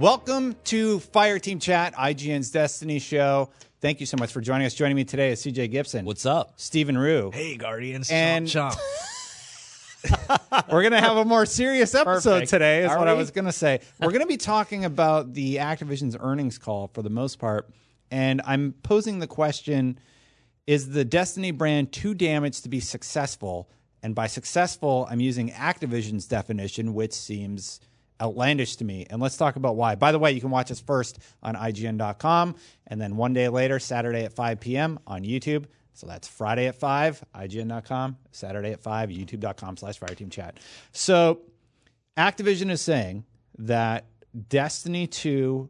Welcome to Fireteam Chat, IGN's Destiny show. Thank you so much for joining us. Joining me today is CJ Gibson. What's up? Stephen Rue. Hey, Guardians. And- chomp, We're going to have a more serious episode Perfect. today, is Are what I was going to say. We're going to be talking about the Activision's earnings call for the most part. And I'm posing the question Is the Destiny brand too damaged to be successful? And by successful, I'm using Activision's definition, which seems outlandish to me. And let's talk about why. By the way, you can watch us first on IGN.com and then one day later, Saturday at 5 p.m. on YouTube. So that's Friday at 5, IGN.com, Saturday at 5, YouTube.com slash Fireteam Chat. So Activision is saying that Destiny 2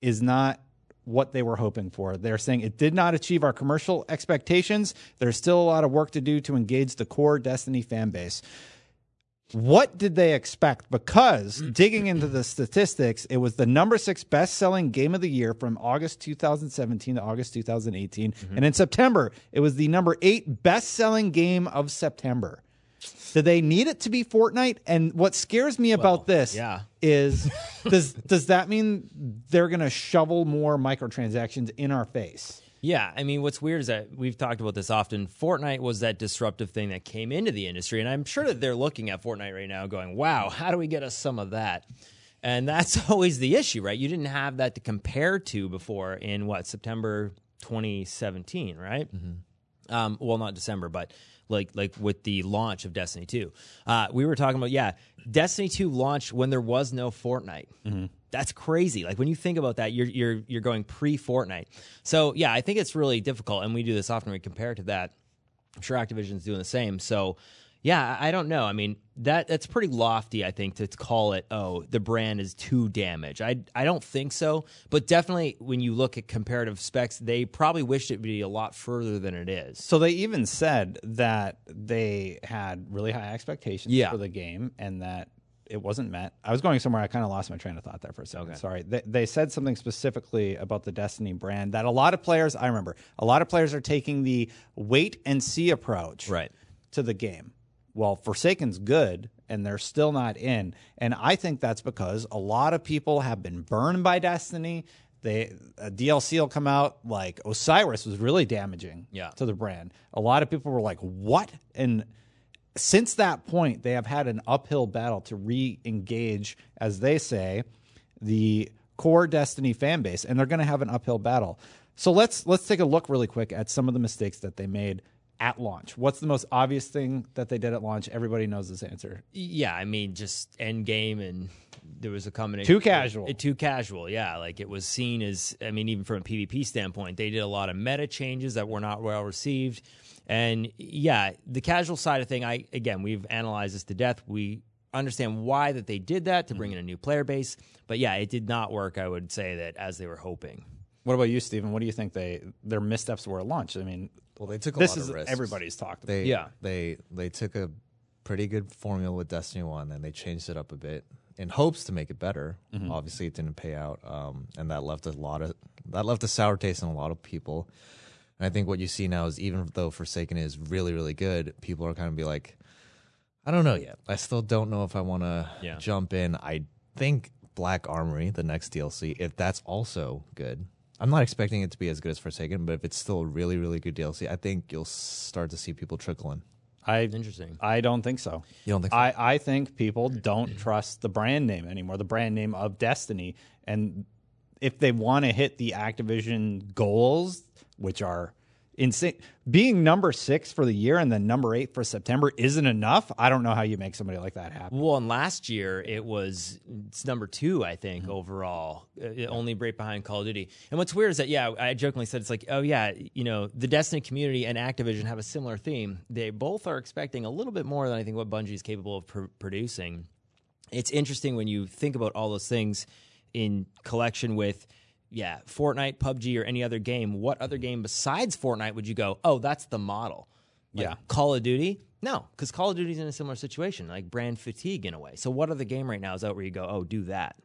is not what they were hoping for. They're saying it did not achieve our commercial expectations. There's still a lot of work to do to engage the core Destiny fan base. What did they expect? Because digging into the statistics, it was the number six best selling game of the year from August 2017 to August 2018. Mm-hmm. And in September, it was the number eight best selling game of September. Do they need it to be Fortnite? And what scares me about this yeah. is does does that mean they're going to shovel more microtransactions in our face? Yeah, I mean, what's weird is that we've talked about this often. Fortnite was that disruptive thing that came into the industry, and I'm sure that they're looking at Fortnite right now, going, "Wow, how do we get us some of that?" And that's always the issue, right? You didn't have that to compare to before in what September 2017, right? Um, well, not December, but like like with the launch of Destiny 2. Uh, we were talking about yeah, Destiny 2 launched when there was no Fortnite. That's crazy. Like when you think about that, you're you're you're going pre Fortnite. So yeah, I think it's really difficult, and we do this often. We compare it to that. I'm sure Activision's doing the same. So yeah, I don't know. I mean, that that's pretty lofty, I think, to call it, oh, the brand is too damaged. I I don't think so. But definitely when you look at comparative specs, they probably wished it would be a lot further than it is. So they even said that they had really high expectations Yeah. for the game and that it wasn't met. I was going somewhere. I kind of lost my train of thought there for a second. Sorry. They, they said something specifically about the Destiny brand that a lot of players, I remember, a lot of players are taking the wait and see approach Right. to the game. Well, Forsaken's good and they're still not in. And I think that's because a lot of people have been burned by Destiny. They a DLC will come out like Osiris was really damaging Yeah. to the brand. A lot of people were like, "What?" And since that point, they have had an uphill battle to re-engage, as they say, the core Destiny fan base, and they're going to have an uphill battle. So let's let's take a look really quick at some of the mistakes that they made at launch. What's the most obvious thing that they did at launch? Everybody knows this answer. Yeah, I mean, just end game, and there was a combination. Too casual. It, too casual, yeah. Like it was seen as, I mean, even from a PvP standpoint, they did a lot of meta changes that were not well received. And yeah, the casual side of thing, I again, we've analyzed this to death. We understand why that they did that to bring in a new player base, but yeah, it did not work. I would say that as they were hoping. What about you, Stephen? What do you think they their missteps were at launch? I mean, Well, they took a this lot is of risks. everybody's talked. About. They Yeah. they they took a pretty good formula with Destiny One, and they changed it up a bit in hopes to make it better. Mm-hmm. Obviously, it didn't pay out, um, and that left a lot of that left a sour taste in a lot of people. And I think what you see now is even though Forsaken is really really good, people are kind of be like, I don't know yet. I still don't know if I want to Yeah. jump in. I think Black Armory, the next DLC, if that's also good. I'm not expecting it to be as good as Forsaken, but if it's still a really, really good DLC, I think you'll start to see people trickle in. I Interesting. I don't think so. You don't think so? I, I think people don't trust the brand name anymore, the brand name of Destiny. And if they want to hit the Activision goals, which are insane, being number six for the year and then number eight for September isn't enough. I don't know how you make somebody like that happen. Well, and last year it was it's number two, I think, overall, uh, only right behind Call of Duty. And what's weird is that, yeah, I jokingly said it's like, oh yeah, you know, the Destiny community and Activision have a similar theme. They both are expecting a little bit more than I think what Bungie is capable of pr- producing. It's interesting when you think about all those things in collection with. Yeah, Fortnite, PUBG, or any other game. What other game besides Fortnite would you go? Oh, that's the model. Like Yeah. Call of Duty? No, because Call of Duty's in a similar situation, like brand fatigue in a way. So what other game right now is out where you go, oh, do that?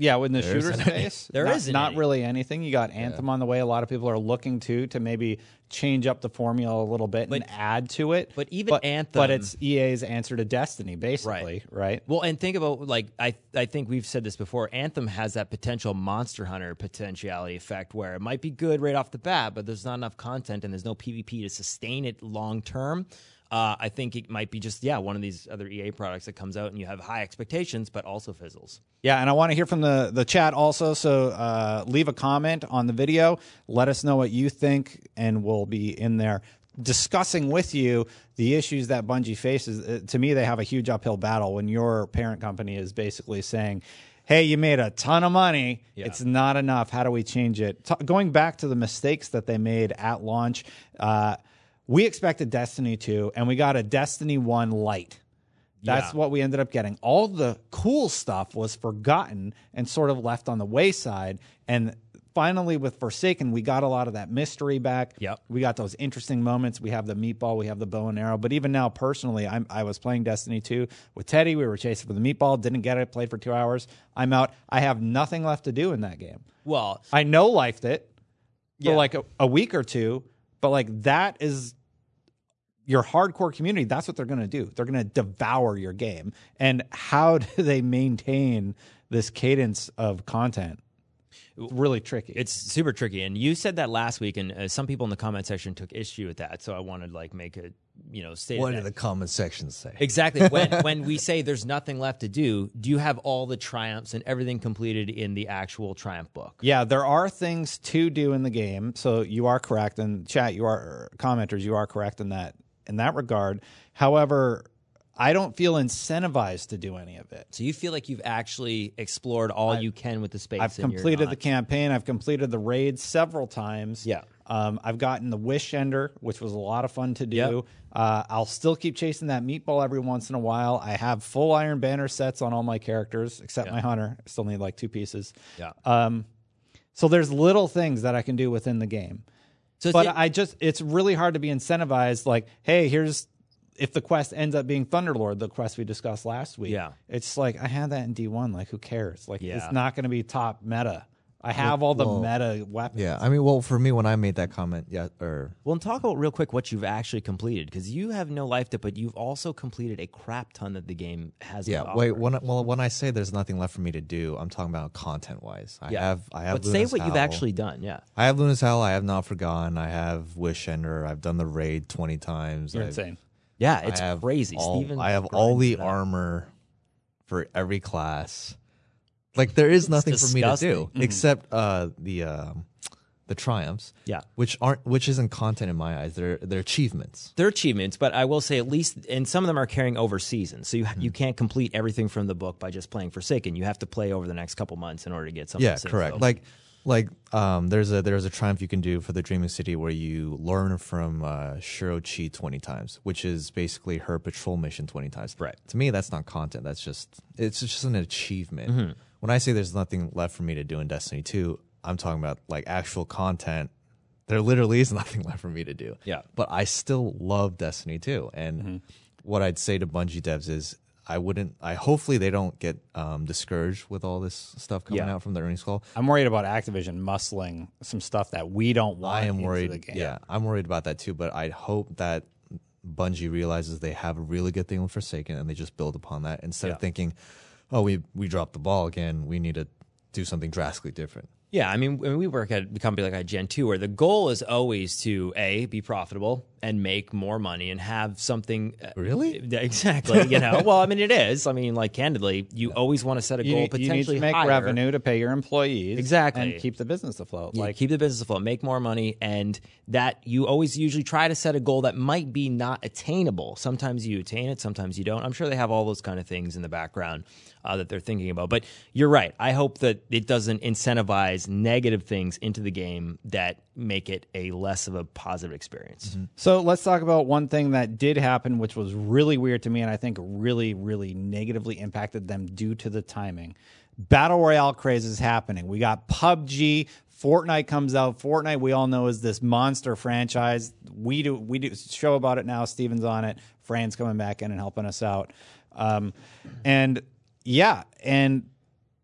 Yeah, in the shooter isn't space, There not, isn't not any. really anything. You got Anthem on the way. A lot of people are looking to to maybe change up the formula a little bit and add to it. but even Anthem- but it's EA's answer to Destiny, basically, right? Well, and think about like I I think we've said this before. Anthem has that potential Monster Hunter potentiality effect where it might be good right off the bat, but there's not enough content and there's no PvP to sustain it long term. Uh, I think it might be just yeah one of these other EA products that comes out and you have high expectations, but also fizzles. Yeah, and I want to hear from the the chat also. So uh, leave a comment on the video. Let us know what you think, and we'll be in there discussing with you the issues that Bungie faces. Uh, to me, they have a huge uphill battle when your parent company is basically saying. Hey, you made a ton of money. It's not enough. How do we change it? T- going back to the mistakes that they made at launch, uh, we expected Destiny 2, and we got a Destiny 1 light. That's Yeah. what we ended up getting. All the cool stuff was forgotten and sort of left on the wayside. And finally, with Forsaken, we got a lot of that mystery back. Yep. We got those interesting moments. We have the meatball, we have the bow and arrow. But even now, personally, I'm, I was playing Destiny 2 with Teddy. We were chasing for the meatball, didn't get it, played for two hours. I'm out. I have nothing left to do in that game. Well, I know lifed it for Yeah. like a, a week or two, but like that is your hardcore community. That's what they're going to do. They're going to devour your game. And how do they maintain this cadence of content? It's really tricky. It's super tricky, and you said that last week, and uh, some people in the comment section took issue with that. So I wanted to like make a you know state. What of did the comment section say? Exactly. When when we say there's nothing left to do, do you have all the triumphs and everything completed in the actual triumph book? Yeah, there are things to do in the game. So you are correct, and chat, you are commenters, you are correct in that in that regard. However, I don't feel incentivized to do any of it. So you feel like you've actually explored all you can with the space. I've completed the campaign. I've completed the raid several times. Yeah. Um, I've gotten the wish ender, which was a lot of fun to do. Yep. Uh, I'll still keep chasing that meatball every once in a while. I have full Iron Banner sets on all my characters except my hunter. I still need like two pieces. Yeah. Um, so there's little things that I can do within the game. So But I just it's really hard to be incentivized. Like, hey, here's if the quest ends up being Thunderlord, the quest we discussed last week. Yeah. it's like I had that in D one. Like, who cares? Like, Yeah. it's not going to be top meta. I have all the well, meta weapons. Yeah, I mean, well, for me, when I made that comment, yeah, or well, and talk about real quick what you've actually completed because you have no life to, but you've also completed a crap ton that the game has. yeah, to wait, when I- well, when I say there's nothing left for me to do, I'm talking about content wise. I Yeah. have, I have. But say Luna's what you've actually done. Yeah. I have Luna's Howl. I have Not Forgotten. I have Wish Ender. I've done the raid twenty times. You're I've- insane. Yeah, it's crazy. all- Steven I have all the it armor for every class. Like there is nothing for me to do. Mm-hmm. except uh, the um, the triumphs. Yeah. which aren't which isn't content in my eyes. They're they're achievements. They're achievements, but I will say at least, and some of them are carrying over seasons. So you you can't complete everything from the book by just playing Forsaken. You have to play over the next couple months in order to get some. Yeah, correct. Like like um, there's a there's a triumph you can do for the Dreaming City where you learn from uh, Shirochi twenty times, which is basically her patrol mission twenty times. Right. To me, that's not content. That's just it's just an achievement. Mm-hmm. When I say there's nothing left for me to do in Destiny two, I'm talking about like actual content. There literally is nothing left for me to do. Yeah. But I still love Destiny 2. And Mm-hmm. what I'd say to Bungie devs is I wouldn't I hopefully they don't get um, discouraged with all this stuff coming Yeah. out from the earnings call. I'm worried about Activision muscling some stuff that we don't want. I am into worried. The game. Yeah, I'm worried about that too. But I hope that Bungie realizes they have a really good thing with Forsaken, and they just build upon that instead Yeah. of thinking, "Oh, we we dropped the ball again. We need to do something drastically different." Yeah, I mean, we work at a company like j2, where the goal is always to A, be profitable and make more money and have something. uh, Really? Exactly. You know, well, I mean, it is. I mean, like, candidly, you always want to set a goal you potentially need to make higher. revenue to pay your employees, Exactly. and keep the business afloat. Like Like keep the business afloat, make more money, and that you always usually try to set a goal that might be not attainable. Sometimes you attain it, sometimes you don't. I'm sure they have all those kind of things in the background uh, that they're thinking about. But you're right. I hope that it doesn't incentivize negative things into the game that make it a less of a positive experience. So let's talk about one thing that did happen, which was really weird to me, and I think really, really negatively impacted them due to the timing. Battle Royale craze is happening. We got PUBG. Fortnite comes out. Fortnite, we all know, is this monster franchise. We do we do show about it now. Steven's on it. Fran's coming back in and helping us out. Um, and yeah, and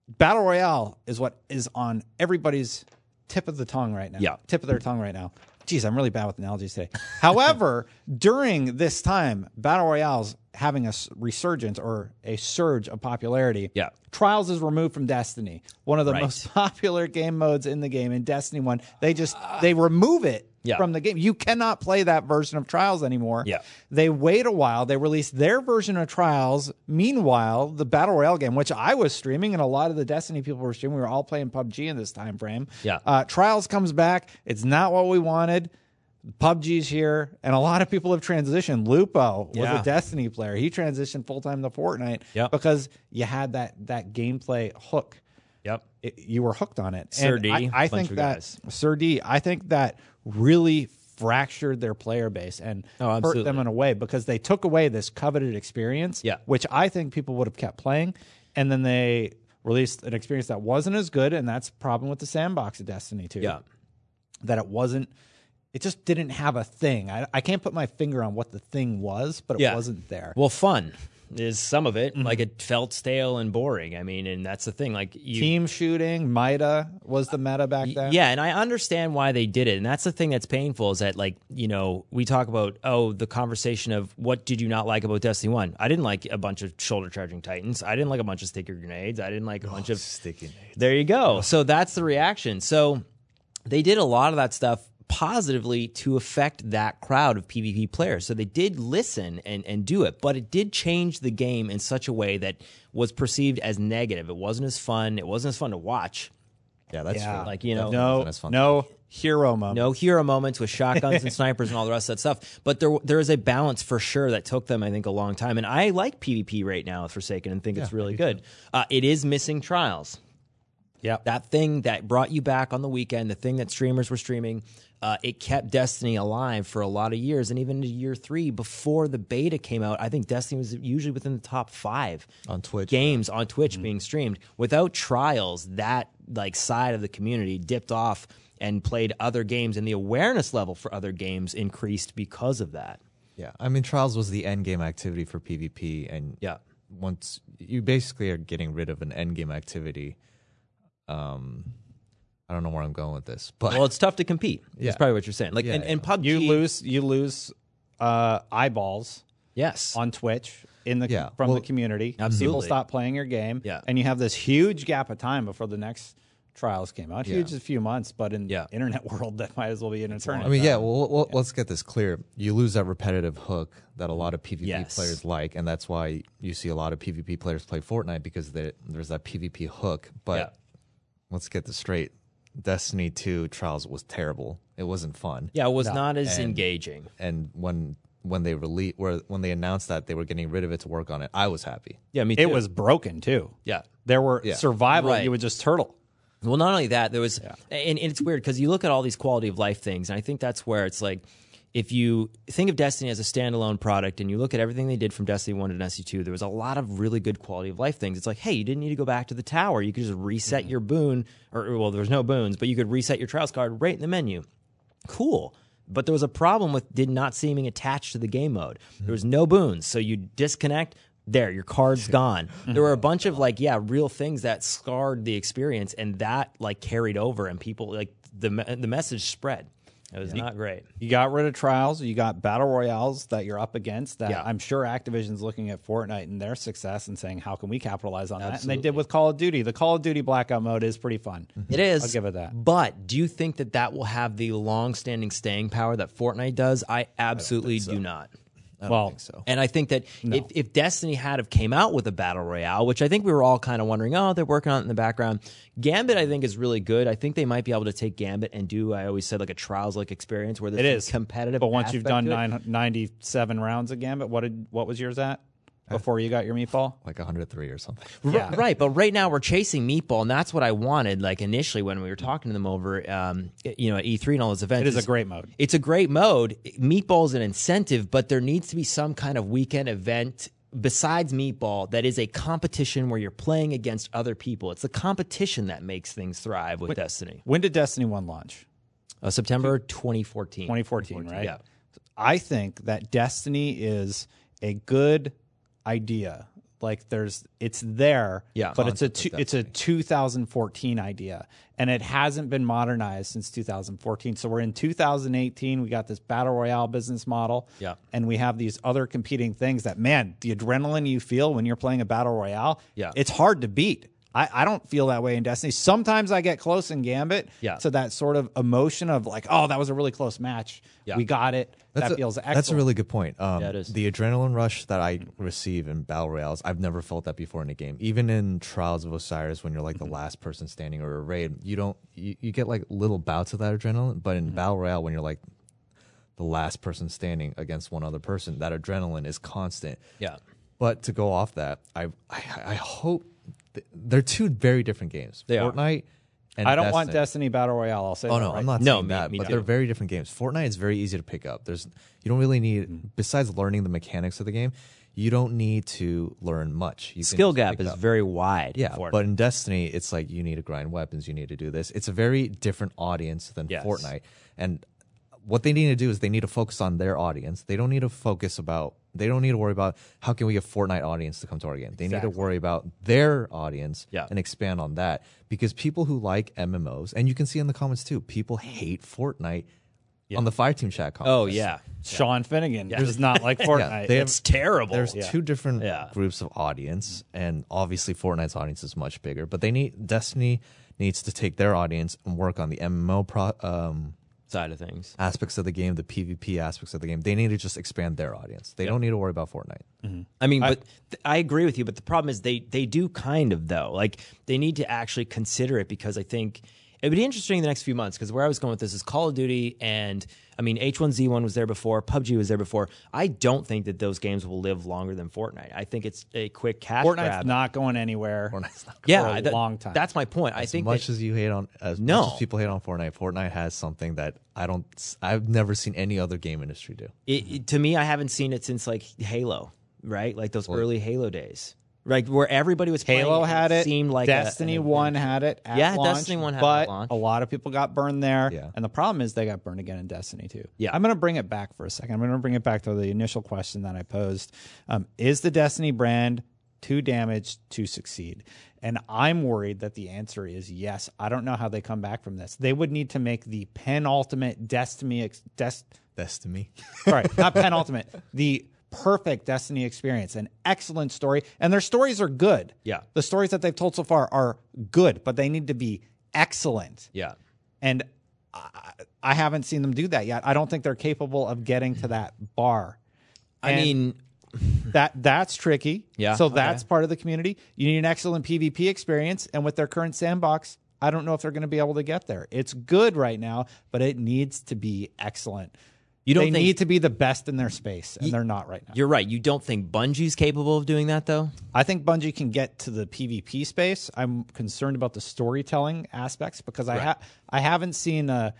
Battle Royale is what is on everybody's tip of the tongue right now. Yeah. Tip of their tongue right now. Geez, I'm really bad with analogies today. However, during this time, Battle Royale's having a resurgence or a surge of popularity. Yeah. Trials is removed from Destiny, one of the Right. most popular game modes in the game. In Destiny 1, they just they remove it Yeah. from the game. You cannot play that version of Trials anymore. Yeah. They wait a while. They release their version of Trials. Meanwhile, the Battle Royale game, which I was streaming and a lot of the Destiny people were streaming, we were all playing PUBG in this time frame. Yeah. Uh, Trials comes back. It's not what we wanted. PUBG's here, and a lot of people have transitioned. Lupo was Yeah. a Destiny player. He transitioned full time to Fortnite Yep. because you had that that gameplay hook Yep. it, you were hooked on it. Sir And D, I, I think that guys. Sir D, I think that really fractured their player base and Oh, hurt them in a way because they took away this coveted experience, Yeah. which I think people would have kept playing, and then they released an experience that wasn't as good, and that's problem with the sandbox of Destiny too. Yeah. that it wasn't. It just didn't have a thing. I, I can't put my finger on what the thing was, but it Yeah. wasn't there. Well, fun is some of it. Mm-hmm. Like it felt stale and boring. I mean, and that's the thing. Like you, Team shooting, MIDA was the meta back then. Yeah, and I understand why they did it. And that's the thing that's painful is that like, you know, we talk about oh, the conversation of what did you not like about Destiny 1? I didn't like a bunch of shoulder charging titans. I didn't like a bunch of sticky grenades. I didn't like a bunch of Sticky. There you go. So that's the reaction. So they did a lot of that stuff positively to affect that crowd of PvP players. So they did listen and, and do it, but it did change the game in such a way that was perceived as negative. It wasn't as fun. It wasn't as fun to watch. Yeah, that's Yeah. true. Like, you know, no, as fun. no hero moment. no hero moments with shotguns and snipers and all the rest of that stuff. But there there is a balance for sure that took them, I think, a long time. And I like PvP right now with Forsaken and think it's really good. Uh, it is missing trials. Yeah, that thing that brought you back on the weekend, the thing that streamers were streaming, uh, it kept Destiny alive for a lot of years. And even into year three, before the beta came out, I think Destiny was usually within the top five On Twitch. games on Twitch being streamed. Without trials, that like side of the community dipped off and played other games, and the awareness level for other games increased because of that. Yeah, I mean, Trials was the end game activity for PvP, and Yeah. once you basically are getting rid of an end game activity, um, I don't know where I'm going with this, but Well, it's tough to compete. Yeah. That's probably what you're saying. Like, Yeah, and, and PUBG, you lose you lose uh, eyeballs yes, on Twitch in the Yeah, from well- the community. People stop playing your game, Yeah. and you have this huge gap of time before the next trials came out. Huge Yeah. a few months, but in Yeah. internet world, that might as well be an eternity. I mean, yeah. Well, well, let's get this clear. You lose that repetitive hook that a lot of PvP Yes. players like, and that's why you see a lot of PvP players play Fortnite because there- there's that PvP hook. But Yeah. let's get this straight. Destiny 2 Trials was terrible. It wasn't fun. yeah, it was not as And- engaging. And when when they release, where when they announced that they were getting rid of it to work on it, I was happy. Yeah, me too. it was broken too. yeah. There were Yeah. survival. Right. You would just turtle. Well, not only that, there was, and, and it's weird because you look at all these quality of life things, and I think that's where it's like, if you think of Destiny as a standalone product and you look at everything they did from Destiny 1 to Destiny 2, there was a lot of really good quality of life things. It's like, hey, you didn't need to go back to the tower. You could just reset Mm-hmm. your boon, or, well, there was no boons, but you could reset your trials card right in the menu. Cool. But there was a problem with did not seeming attached to the game mode. There was no boons, so you disconnect. There, your card's gone. There were a bunch of like, yeah, real things that scarred the experience, and that like carried over, and people like the the message spread. It was not great. You got rid of trials. You got battle royales that you're up against. That Yeah. I'm sure Activision's looking at Fortnite and their success and saying, how can we capitalize on that? And they did with Call of Duty. The Call of Duty blackout mode is pretty fun. Mm-hmm. It is. I'll give it that. But do you think that that will have the long-standing staying power that Fortnite does? I absolutely do not. I Well, think so. And I think that if, if Destiny had have came out with a battle royale, which I think we were all kind of wondering, oh, they're working on it in the background. Gambit, I think, is really good. I think they might be able to take Gambit and do. I always said like a trials like experience where there's It is competitive. But once you've done nine, 97 rounds of Gambit, what did what was yours at before you got your meatball? Like 103 or something. Yeah. Right, but right now we're chasing Meatball, and that's what I wanted. Like initially when we were talking to them over, um, you know, at E3 and all those events. It is a great mode. It's a great mode. Meatball's an incentive, but there needs to be some kind of weekend event besides Meatball that is a competition where you're playing against other people. It's the competition that makes things thrive with Destiny. When did Destiny 1 launch? Uh, September 2014. 2014, right? Yeah. I think that Destiny is a good idea. Like there's it's there, Yeah. but it's a two, it's a 2014 idea, and it hasn't been modernized since 2014. So we're in 2018. We got this battle royale business model, Yeah. and we have these other competing things that man, the adrenaline you feel when you're playing a battle royale, Yeah. it's hard to beat. I, I don't feel that way in Destiny. Sometimes I get close in Gambit Yeah. to that sort of emotion of like, oh, that was a really close match. Yeah. We got it. That's that a, feels excellent. That's a really good point. Um, Yeah, it is. The adrenaline rush that I receive in battle royales, I've never felt that before in a game. Even in Trials of Osiris, when you're like Mm-hmm. the last person standing or a raid, you don't you, you get like little bouts of that adrenaline. But Mm-hmm. in battle royale, when you're like the last person standing against one other person, that adrenaline is constant. Yeah. But to go off that, I I, I hope th- they're two very different games. They are. Fortnite. And I don't want Destiny. Destiny Battle Royale. I'll say. Oh no, right I'm not No, saying me- that, me but too. they're very different games. Fortnite is very easy to pick up. There's you don't really need mm-hmm. besides learning the mechanics of the game, you don't need to learn much. You Skill gap is up. very wide. yeah, it. but in Destiny, it's like you need to grind weapons, you need to do this. It's a very different audience than Yes. Fortnite, and what they need to do is they need to focus on their audience. They don't need to focus about. They don't need to worry about how can we get Fortnite audience to come to our game. They need to worry about their audience Yeah. and expand on that because people who like MMOs, and you can see in the comments too, people hate Fortnite on the Fireteam chat comments. oh yeah, Sean Finnegan does not like Fortnite. have- it's terrible. There's two different Yeah. groups of audience, and obviously Fortnite's audience is much bigger. But they need Destiny needs to take their audience and work on the MMO pro, um, side of things. aspects of the game, the PvP aspects of the game. They need to just expand their audience. They don't need to worry about Fortnite. Mm-hmm. I mean, but th- I agree with you. But the problem is they they do kind of though. Like they need to actually consider it because I think it would be interesting in the next few months. Because where I was going with this is Call of Duty, and I mean H1Z1 was there before, PUBG was there before. I don't think that those games will live longer than Fortnite. I think it's a quick cash Fortnite's grab. not going anywhere. Fortnite's not yeah, for a that- long time. That's my point. I as think much that- as you hate on as No. much as people hate on Fortnite, Fortnite has something that I don't. I've never seen any other game industry do. it, it- to me, I haven't seen it since like Halo, right? Like those early Halo days, right? Where everybody was playing Halo had it. Seemed like Destiny an One had it. At Yeah, launch, Destiny 1 had it but at a lot of people got burned there. Yeah. and the problem is they got burned again in Destiny Two. Yeah. I'm going to bring it back for a second. I'm going to bring it back to the initial question that I posed: um, Is the Destiny brand too damaged to succeed? And I'm worried that the answer is yes. I don't know how they come back from this. They would need to make the penultimate Destiny. Ex- Des- Destiny. Sorry, not penultimate. The perfect Destiny experience, an excellent story, and their stories are good. Yeah. the stories that they've told so far are good, but they need to be excellent. Yeah. And I, I haven't seen them do that yet. I don't think they're capable of getting to that bar. I And mean, that that's tricky. Yeah, So okay. that's part of the community. You need an excellent PvP experience, and with their current sandbox, I don't know if they're going to be able to get there. It's good right now, but it needs to be excellent. You don't they think- need to be the best in their space, and they're not right now. you're right. You don't think Bungie's capable of doing that, though? I think Bungie can get to the PvP space. I'm concerned about the storytelling aspects because I ha- I haven't seen a,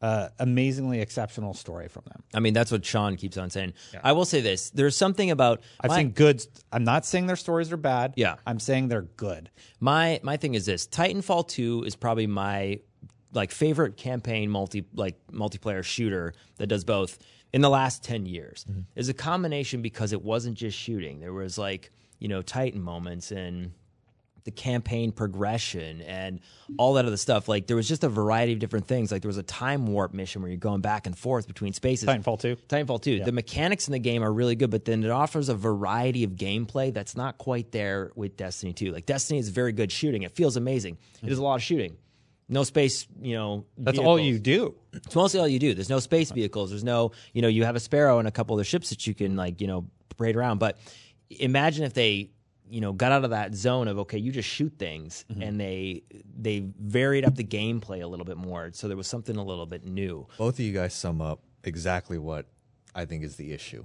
a amazingly exceptional story from them. I mean, that's what Sean keeps on saying. I will say this: there's something about I've my, seen good. I'm not saying their stories are bad. Yeah. I'm saying they're good. my my thing is this: Titanfall two is probably my like favorite campaign multi like multiplayer shooter that does both in the last 10 years mm-hmm. is a combination because it wasn't just shooting there was like you know titan moments and the campaign progression and all that other stuff like there was just a variety of different things like there was a time warp mission where you're going back and forth between spaces Titanfall 2. Titanfall 2. The mechanics in the game are really good, but then it offers a variety of gameplay that's not quite there with Destiny 2. Like Destiny is very good shooting. It feels amazing. It mm-hmm. is a lot of shooting. No space, you know. That's all you do. It's mostly all you do. There's no space vehicles. There's no, you know, you have a Sparrow and a couple other ships that you can like, you know, parade around. But imagine if they, you know, got out of that zone of okay, you just shoot things, mm-hmm. and they they varied up the gameplay a little bit more, so there was something a little bit new. both of you guys sum up exactly what I think is the issue.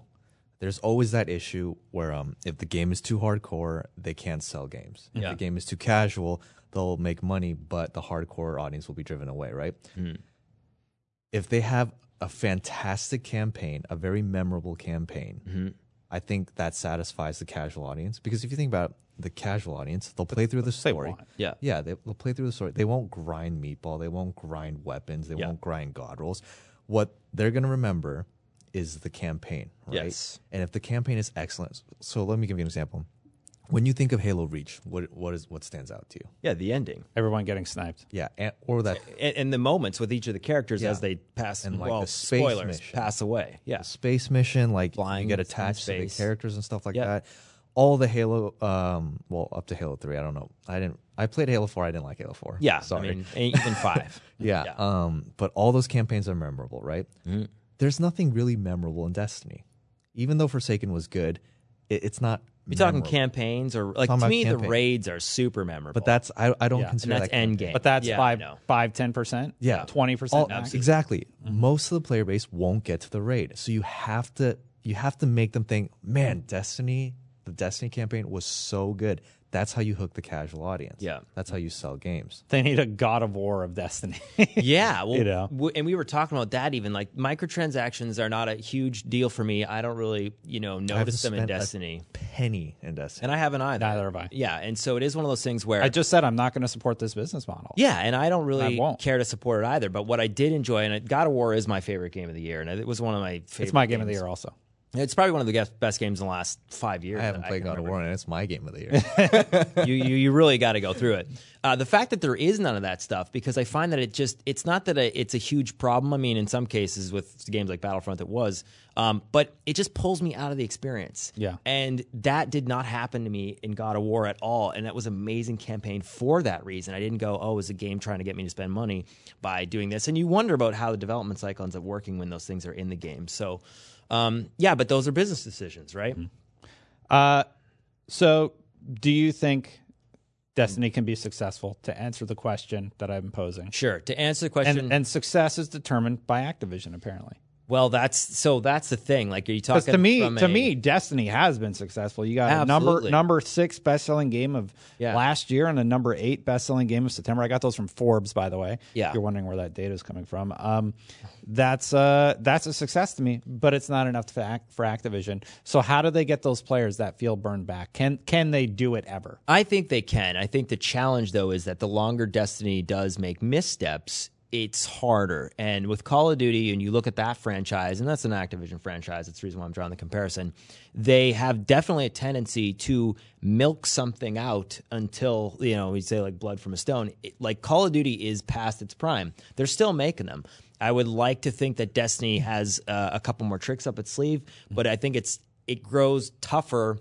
There's always that issue where um, if the game is too hardcore, they can't sell games. If Yeah. the game is too casual, they'll make money, but the hardcore audience will be driven away, right? If they have a fantastic campaign, a very memorable campaign, I think that satisfies the casual audience. Because if you think about the casual audience, they'll play through the story. want. Yeah. Yeah, they, they'll play through the story. They won't grind meatball. They won't grind weapons. They Yeah. won't grind god rolls. What they're going to remember is the campaign, right? Yes. And if the campaign is excellent, so let me give you an example. when you think of Halo Reach, what what is what stands out to you? Yeah, the ending. Everyone getting sniped. Yeah, and, or that And, and the moments with each of the characters Yeah. as they pass And, like, well, the space spoilers mission. pass away. Yeah. space mission, like Flying you get in attached to the space. characters and stuff like Yeah. that. All the Halo, um, well, up to Halo Three. I don't know. I didn't. I played Halo Four. I didn't like Halo Four. Yeah. sorry. I mean, even five. yeah. yeah. Um, but all those campaigns are memorable, right? There's nothing really memorable in Destiny, even though Forsaken was good. It, it's not. You're talking memorable. campaigns or like to about me the raids are super memorable. But that's I. I don't Yeah. consider and that's that end game. But that's yeah, five, I know. five, ten percent. Yeah. twenty percent. exactly. Mm-hmm. Most of the player base won't get to the raid, so you have to you have to make them think, man, Destiny, the Destiny campaign was so good. That's how you hook the casual audience. Yeah. that's how you sell games. They need a God of War of Destiny. Yeah, well, You know? w- and we were talking about that even like microtransactions are not a huge deal for me. I don't really, you know, notice them in Destiny, penny in Destiny. and I haven't either. Neither have I. Yeah, and so it is one of those things where I just said I'm not going to support this business model. Yeah, and I don't really I care to support it either. But what I did enjoy, and God of War is my favorite game of the year, and it was one of my favorite. it's my game of the year also. It's probably one of the best- best games in the last five years. I haven't played can God of. War, and it's my game of the year. you, you you really got to go through it. Uh, the fact that there is none of that stuff because I find that it just it's not that a, it's a huge problem. I mean, in some cases with games like Battlefront, it was, um, but it just pulls me out of the experience. Yeah. and that did not happen to me in God of War at all, and that was amazing campaign for that reason. I didn't go, oh, is a game trying to get me to spend money by doing this? And you wonder about how the development cycle ends up working when those things are in the game. So. Um, yeah, but those are business decisions, right? Uh, so do you think Destiny can be successful? To answer the question that I'm posing, Sure. To answer the question, and and success is determined by Activision apparently. Well, that's so. That's the thing. Like, are you talking to me, to a- me, Destiny has been successful. You got a number number six best selling game of Yeah. last year and a number eight best selling game of September. I got those from Forbes, by the way. Yeah. if you're wondering where that data is coming from. Um, that's uh that's a success to me, but it's not enough for, Ac- for Activision. So how do they get those players that feel burned back? Can can they do it ever? I think they can. I think the challenge though is that the longer Destiny does make missteps, it's harder. And with Call of Duty, and you look at that franchise, and that's an Activision franchise. That's the reason why I'm drawing the comparison. They have definitely a tendency to milk something out until you know we say like blood from a stone. It, like Call of Duty is past its prime. They're still making them. I would like to think that Destiny has uh, a couple more tricks up its sleeve, but I think it's it grows tougher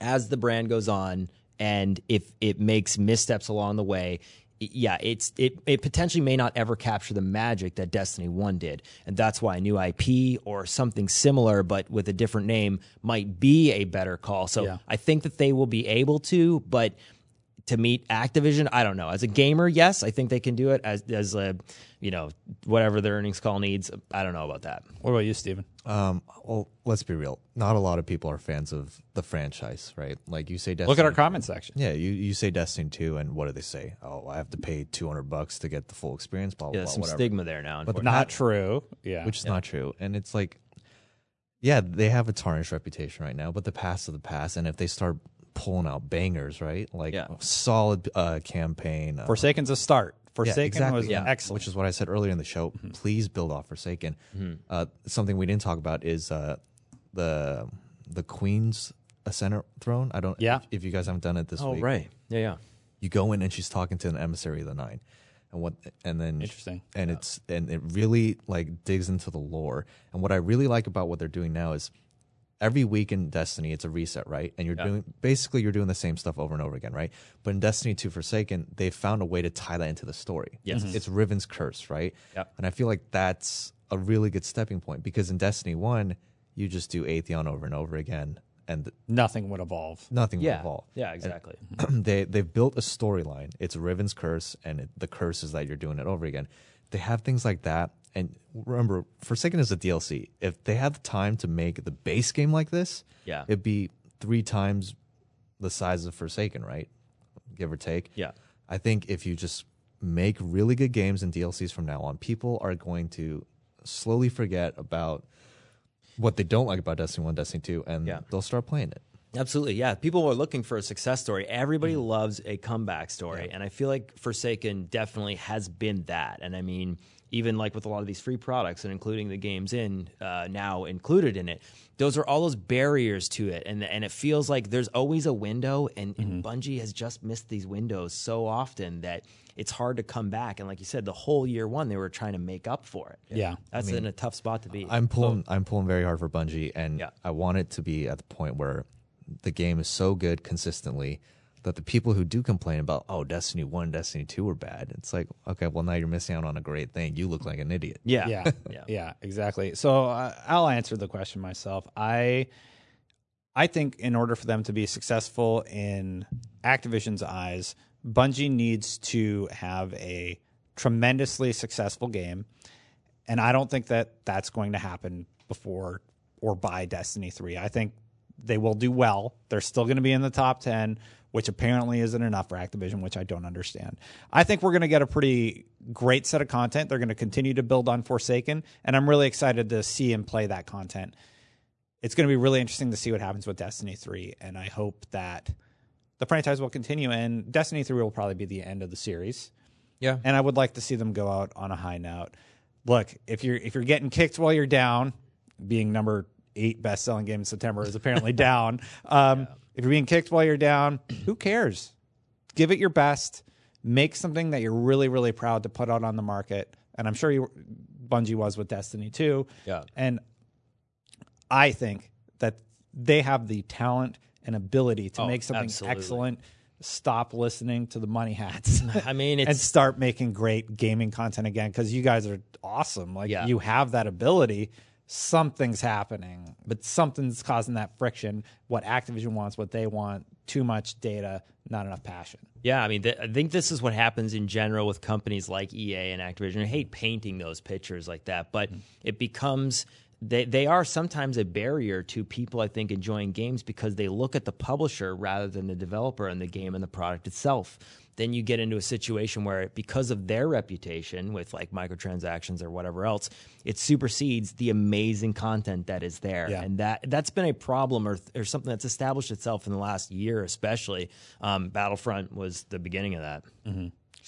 as the brand goes on and if it makes missteps along the way yeah it's it, it potentially may not ever capture the magic that destiny 1 did and that's why a new ip or something similar but with a different name might be a better call so Yeah. i think that they will be able to but to meet Activision, I don't know. As a gamer, yes, I think they can do it. As as a, you know, whatever their earnings call needs, I don't know about that. What about you, Steven? um, well, let's be real. Not a lot of people are fans of the franchise, right? Like you say, Destiny. Look at our comment section. Yeah, you, you say Destiny 2, and what do they say? Oh, I have to pay 200 bucks to get the full experience, blah, Yeah, blah, there's blah, some whatever. stigma there now. But. Not true. Yeah. which is not true. And it's like, yeah, they have a tarnished reputation right now, but the past of the past. And if they start pulling out bangers, right? Like Yeah. solid uh, campaign. Uh, Forsaken's a start. yeah, Forsaken exactly. was Yeah. excellent. Which is what I said earlier in the show. Please build off Forsaken. Uh, something we didn't talk about is uh, the the Queen's Ascendant throne. I don't. Yeah. If, if you guys haven't done it this Oh week, right, yeah, yeah. you go in and she's talking to an emissary of the nine and what and then Interesting. and it's and it really like digs into the lore and what i really like about what they're doing now is every week in destiny it's a reset right and you're doing basically you're doing the same stuff over and over again right but in destiny 2 forsaken they found a way to tie that into the story Yes. it's mm-hmm. riven's curse right Yep. and i feel like that's a really good stepping point because in destiny 1 you just do atheon over and over again and Nothing would evolve. nothing Yeah, evolve yeah, exactly. Mm-hmm. they they've built a storyline. It's Riven's curse, and it, the curse is that you're doing it over again. They have things like that, and remember, Forsaken is a DLC. If they had the time to make the base game like this, Yeah. it'd be three times the size of Forsaken, right? Give or take. Yeah. I think if you just make really good games and DLCs from now on, people are going to slowly forget about what they don't like about Destiny 1, Destiny 2, and Yeah. they'll start playing it. Absolutely, yeah. People are looking for a success story. Everybody mm-hmm. loves a comeback story, and I feel like Forsaken definitely has been that. And I mean, even like with a lot of these free products and including the games in uh, now included in it. Those are all those barriers to it, and and it feels like there's always a window, and, and Bungie has just missed these windows so often that it's hard to come back. And like you said, the whole year one they were trying to make up for it. Yeah. that's in a tough spot to be. I'm pulling. I'm pulling very hard for Bungie, and Yeah. I want it to be at the point where the game is so good consistently that the people who do complain about, oh, Destiny One, Destiny Two were bad. It's like, okay, well now you're missing out on a great thing. You look like an idiot. yeah, yeah, yeah. yeah, exactly. So uh, I'll answer the question myself. I I think in order for them to be successful in Activision's eyes, Bungie needs to have a tremendously successful game, and I don't think that that's going to happen before or by Destiny 3. I think they will do well. They're still going to be in the top 10, which apparently isn't enough for Activision, which I don't understand. I think we're going to get a pretty great set of content. They're going to continue to build on Forsaken, and I'm really excited to see and play that content. It's going to be really interesting to see what happens with Destiny 3, and I hope that the franchise will continue, and Destiny 3 will probably be the end of the series Yeah. and I would like to see them go out on a high note. Look, if you're if you're getting kicked while you're down, being number eight best selling game in September is apparently down. Um, If you're being kicked while you're down, who cares? Give it your best. Make something that you're really really proud to put out on the market, and I'm sure you Bungie was with Destiny too. Yeah. and I think that they have the talent and ability to Oh, make something absolutely. excellent. Stop listening to the money hats. I mean, and start making great gaming content again because you guys are awesome. Like Yeah. you have that ability. Something's happening, but something's causing that friction. What Activision wants, what they want, too much data, not enough passion. Yeah, I mean, th- I think this is what happens in general with companies like EA and Activision. I hate painting those pictures like that, but mm. it becomes they they are sometimes a barrier to people. I think enjoying games because they look at the publisher rather than the developer and the game and the product itself. Then you get into a situation where, because of their reputation with like microtransactions or whatever else, it supersedes the amazing content that is there, Yeah. and that that's been a problem or, or something that's established itself in the last year, especially. Um, Battlefront was the beginning of that.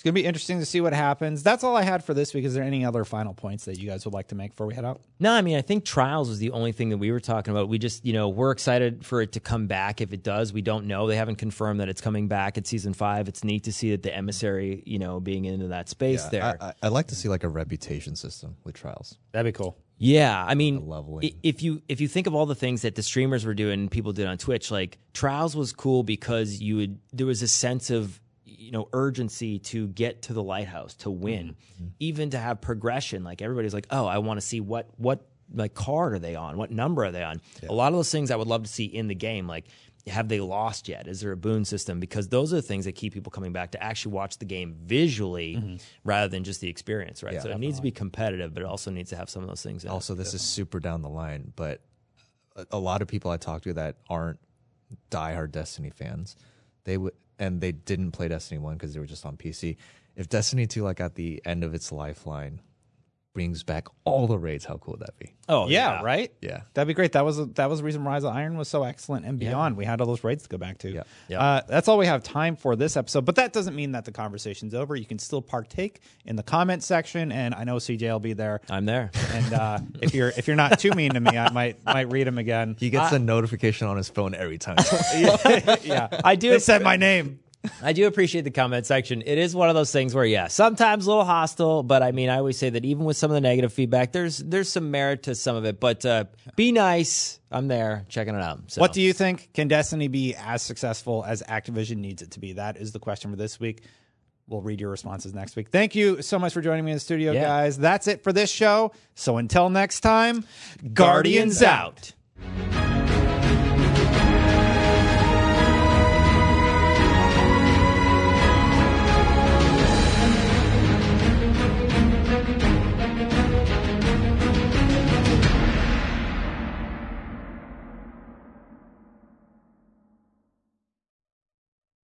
It's going to be interesting to see what happens. That's all I had for this week. Is there any other final points that you guys would like to make before we head out? No, I mean, I think Trials was the only thing that we were talking about. We just, you know, we're excited for it to come back. If it does, we don't know. They haven't confirmed that it's coming back at season five. It's neat to see that the emissary, you know, being into that space there. I, I, I'd like to see like a reputation system with trials. That'd be cool. Yeah, I mean, leveling. if you if you think of all the things that the streamers were doing, people did on Twitch, like Trials was cool because you would there was a sense of you know urgency to get to the lighthouse to win, mm-hmm. Mm-hmm. even to have progression. Like everybody's like, oh, I want to see what what like card are they on, what number are they on. A lot of those things I would love to see in the game, like. Have they lost yet? Is there a boon system? Because those are the things that keep people coming back to actually watch the game visually mm-hmm. rather than just the experience, right? Yeah, so it needs to be competitive, but it also needs to have some of those things. In it. Also, this is super down the line, but a, a lot of people I talk to that aren't diehard Destiny fans, they would and they didn't play Destiny One because they were just on PC. If Destiny Two, like at the end of its lifeline, brings back all the raids, how cool would that be? Oh yeah, right. Yeah. That'd be great. That was that was the reason Rise of Iron was so excellent and beyond. We had all those raids to go back to. Yeah. Yeah. Uh, that's all we have time for this episode. But that doesn't mean that the conversation's over. You can still partake in the comment section, and I know CJ will be there. I'm there. And uh, if you're if you're not too mean to me, I might might read him again. He gets a notification on his phone every time. yeah, I do. They said my name. I do appreciate the comment section. It is one of those things where, yeah, sometimes a little hostile, but I mean, I always say that even with some of the negative feedback, there's there's some merit to some of it. But uh, be nice. I'm there checking it out. So. What do you think? Can Destiny be as successful as Activision needs it to be? That is the question for this week. We'll read your responses next week. Thank you so much for joining me in the studio, Yeah. guys. That's it for this show. So until next time, Guardians Guardians out. out.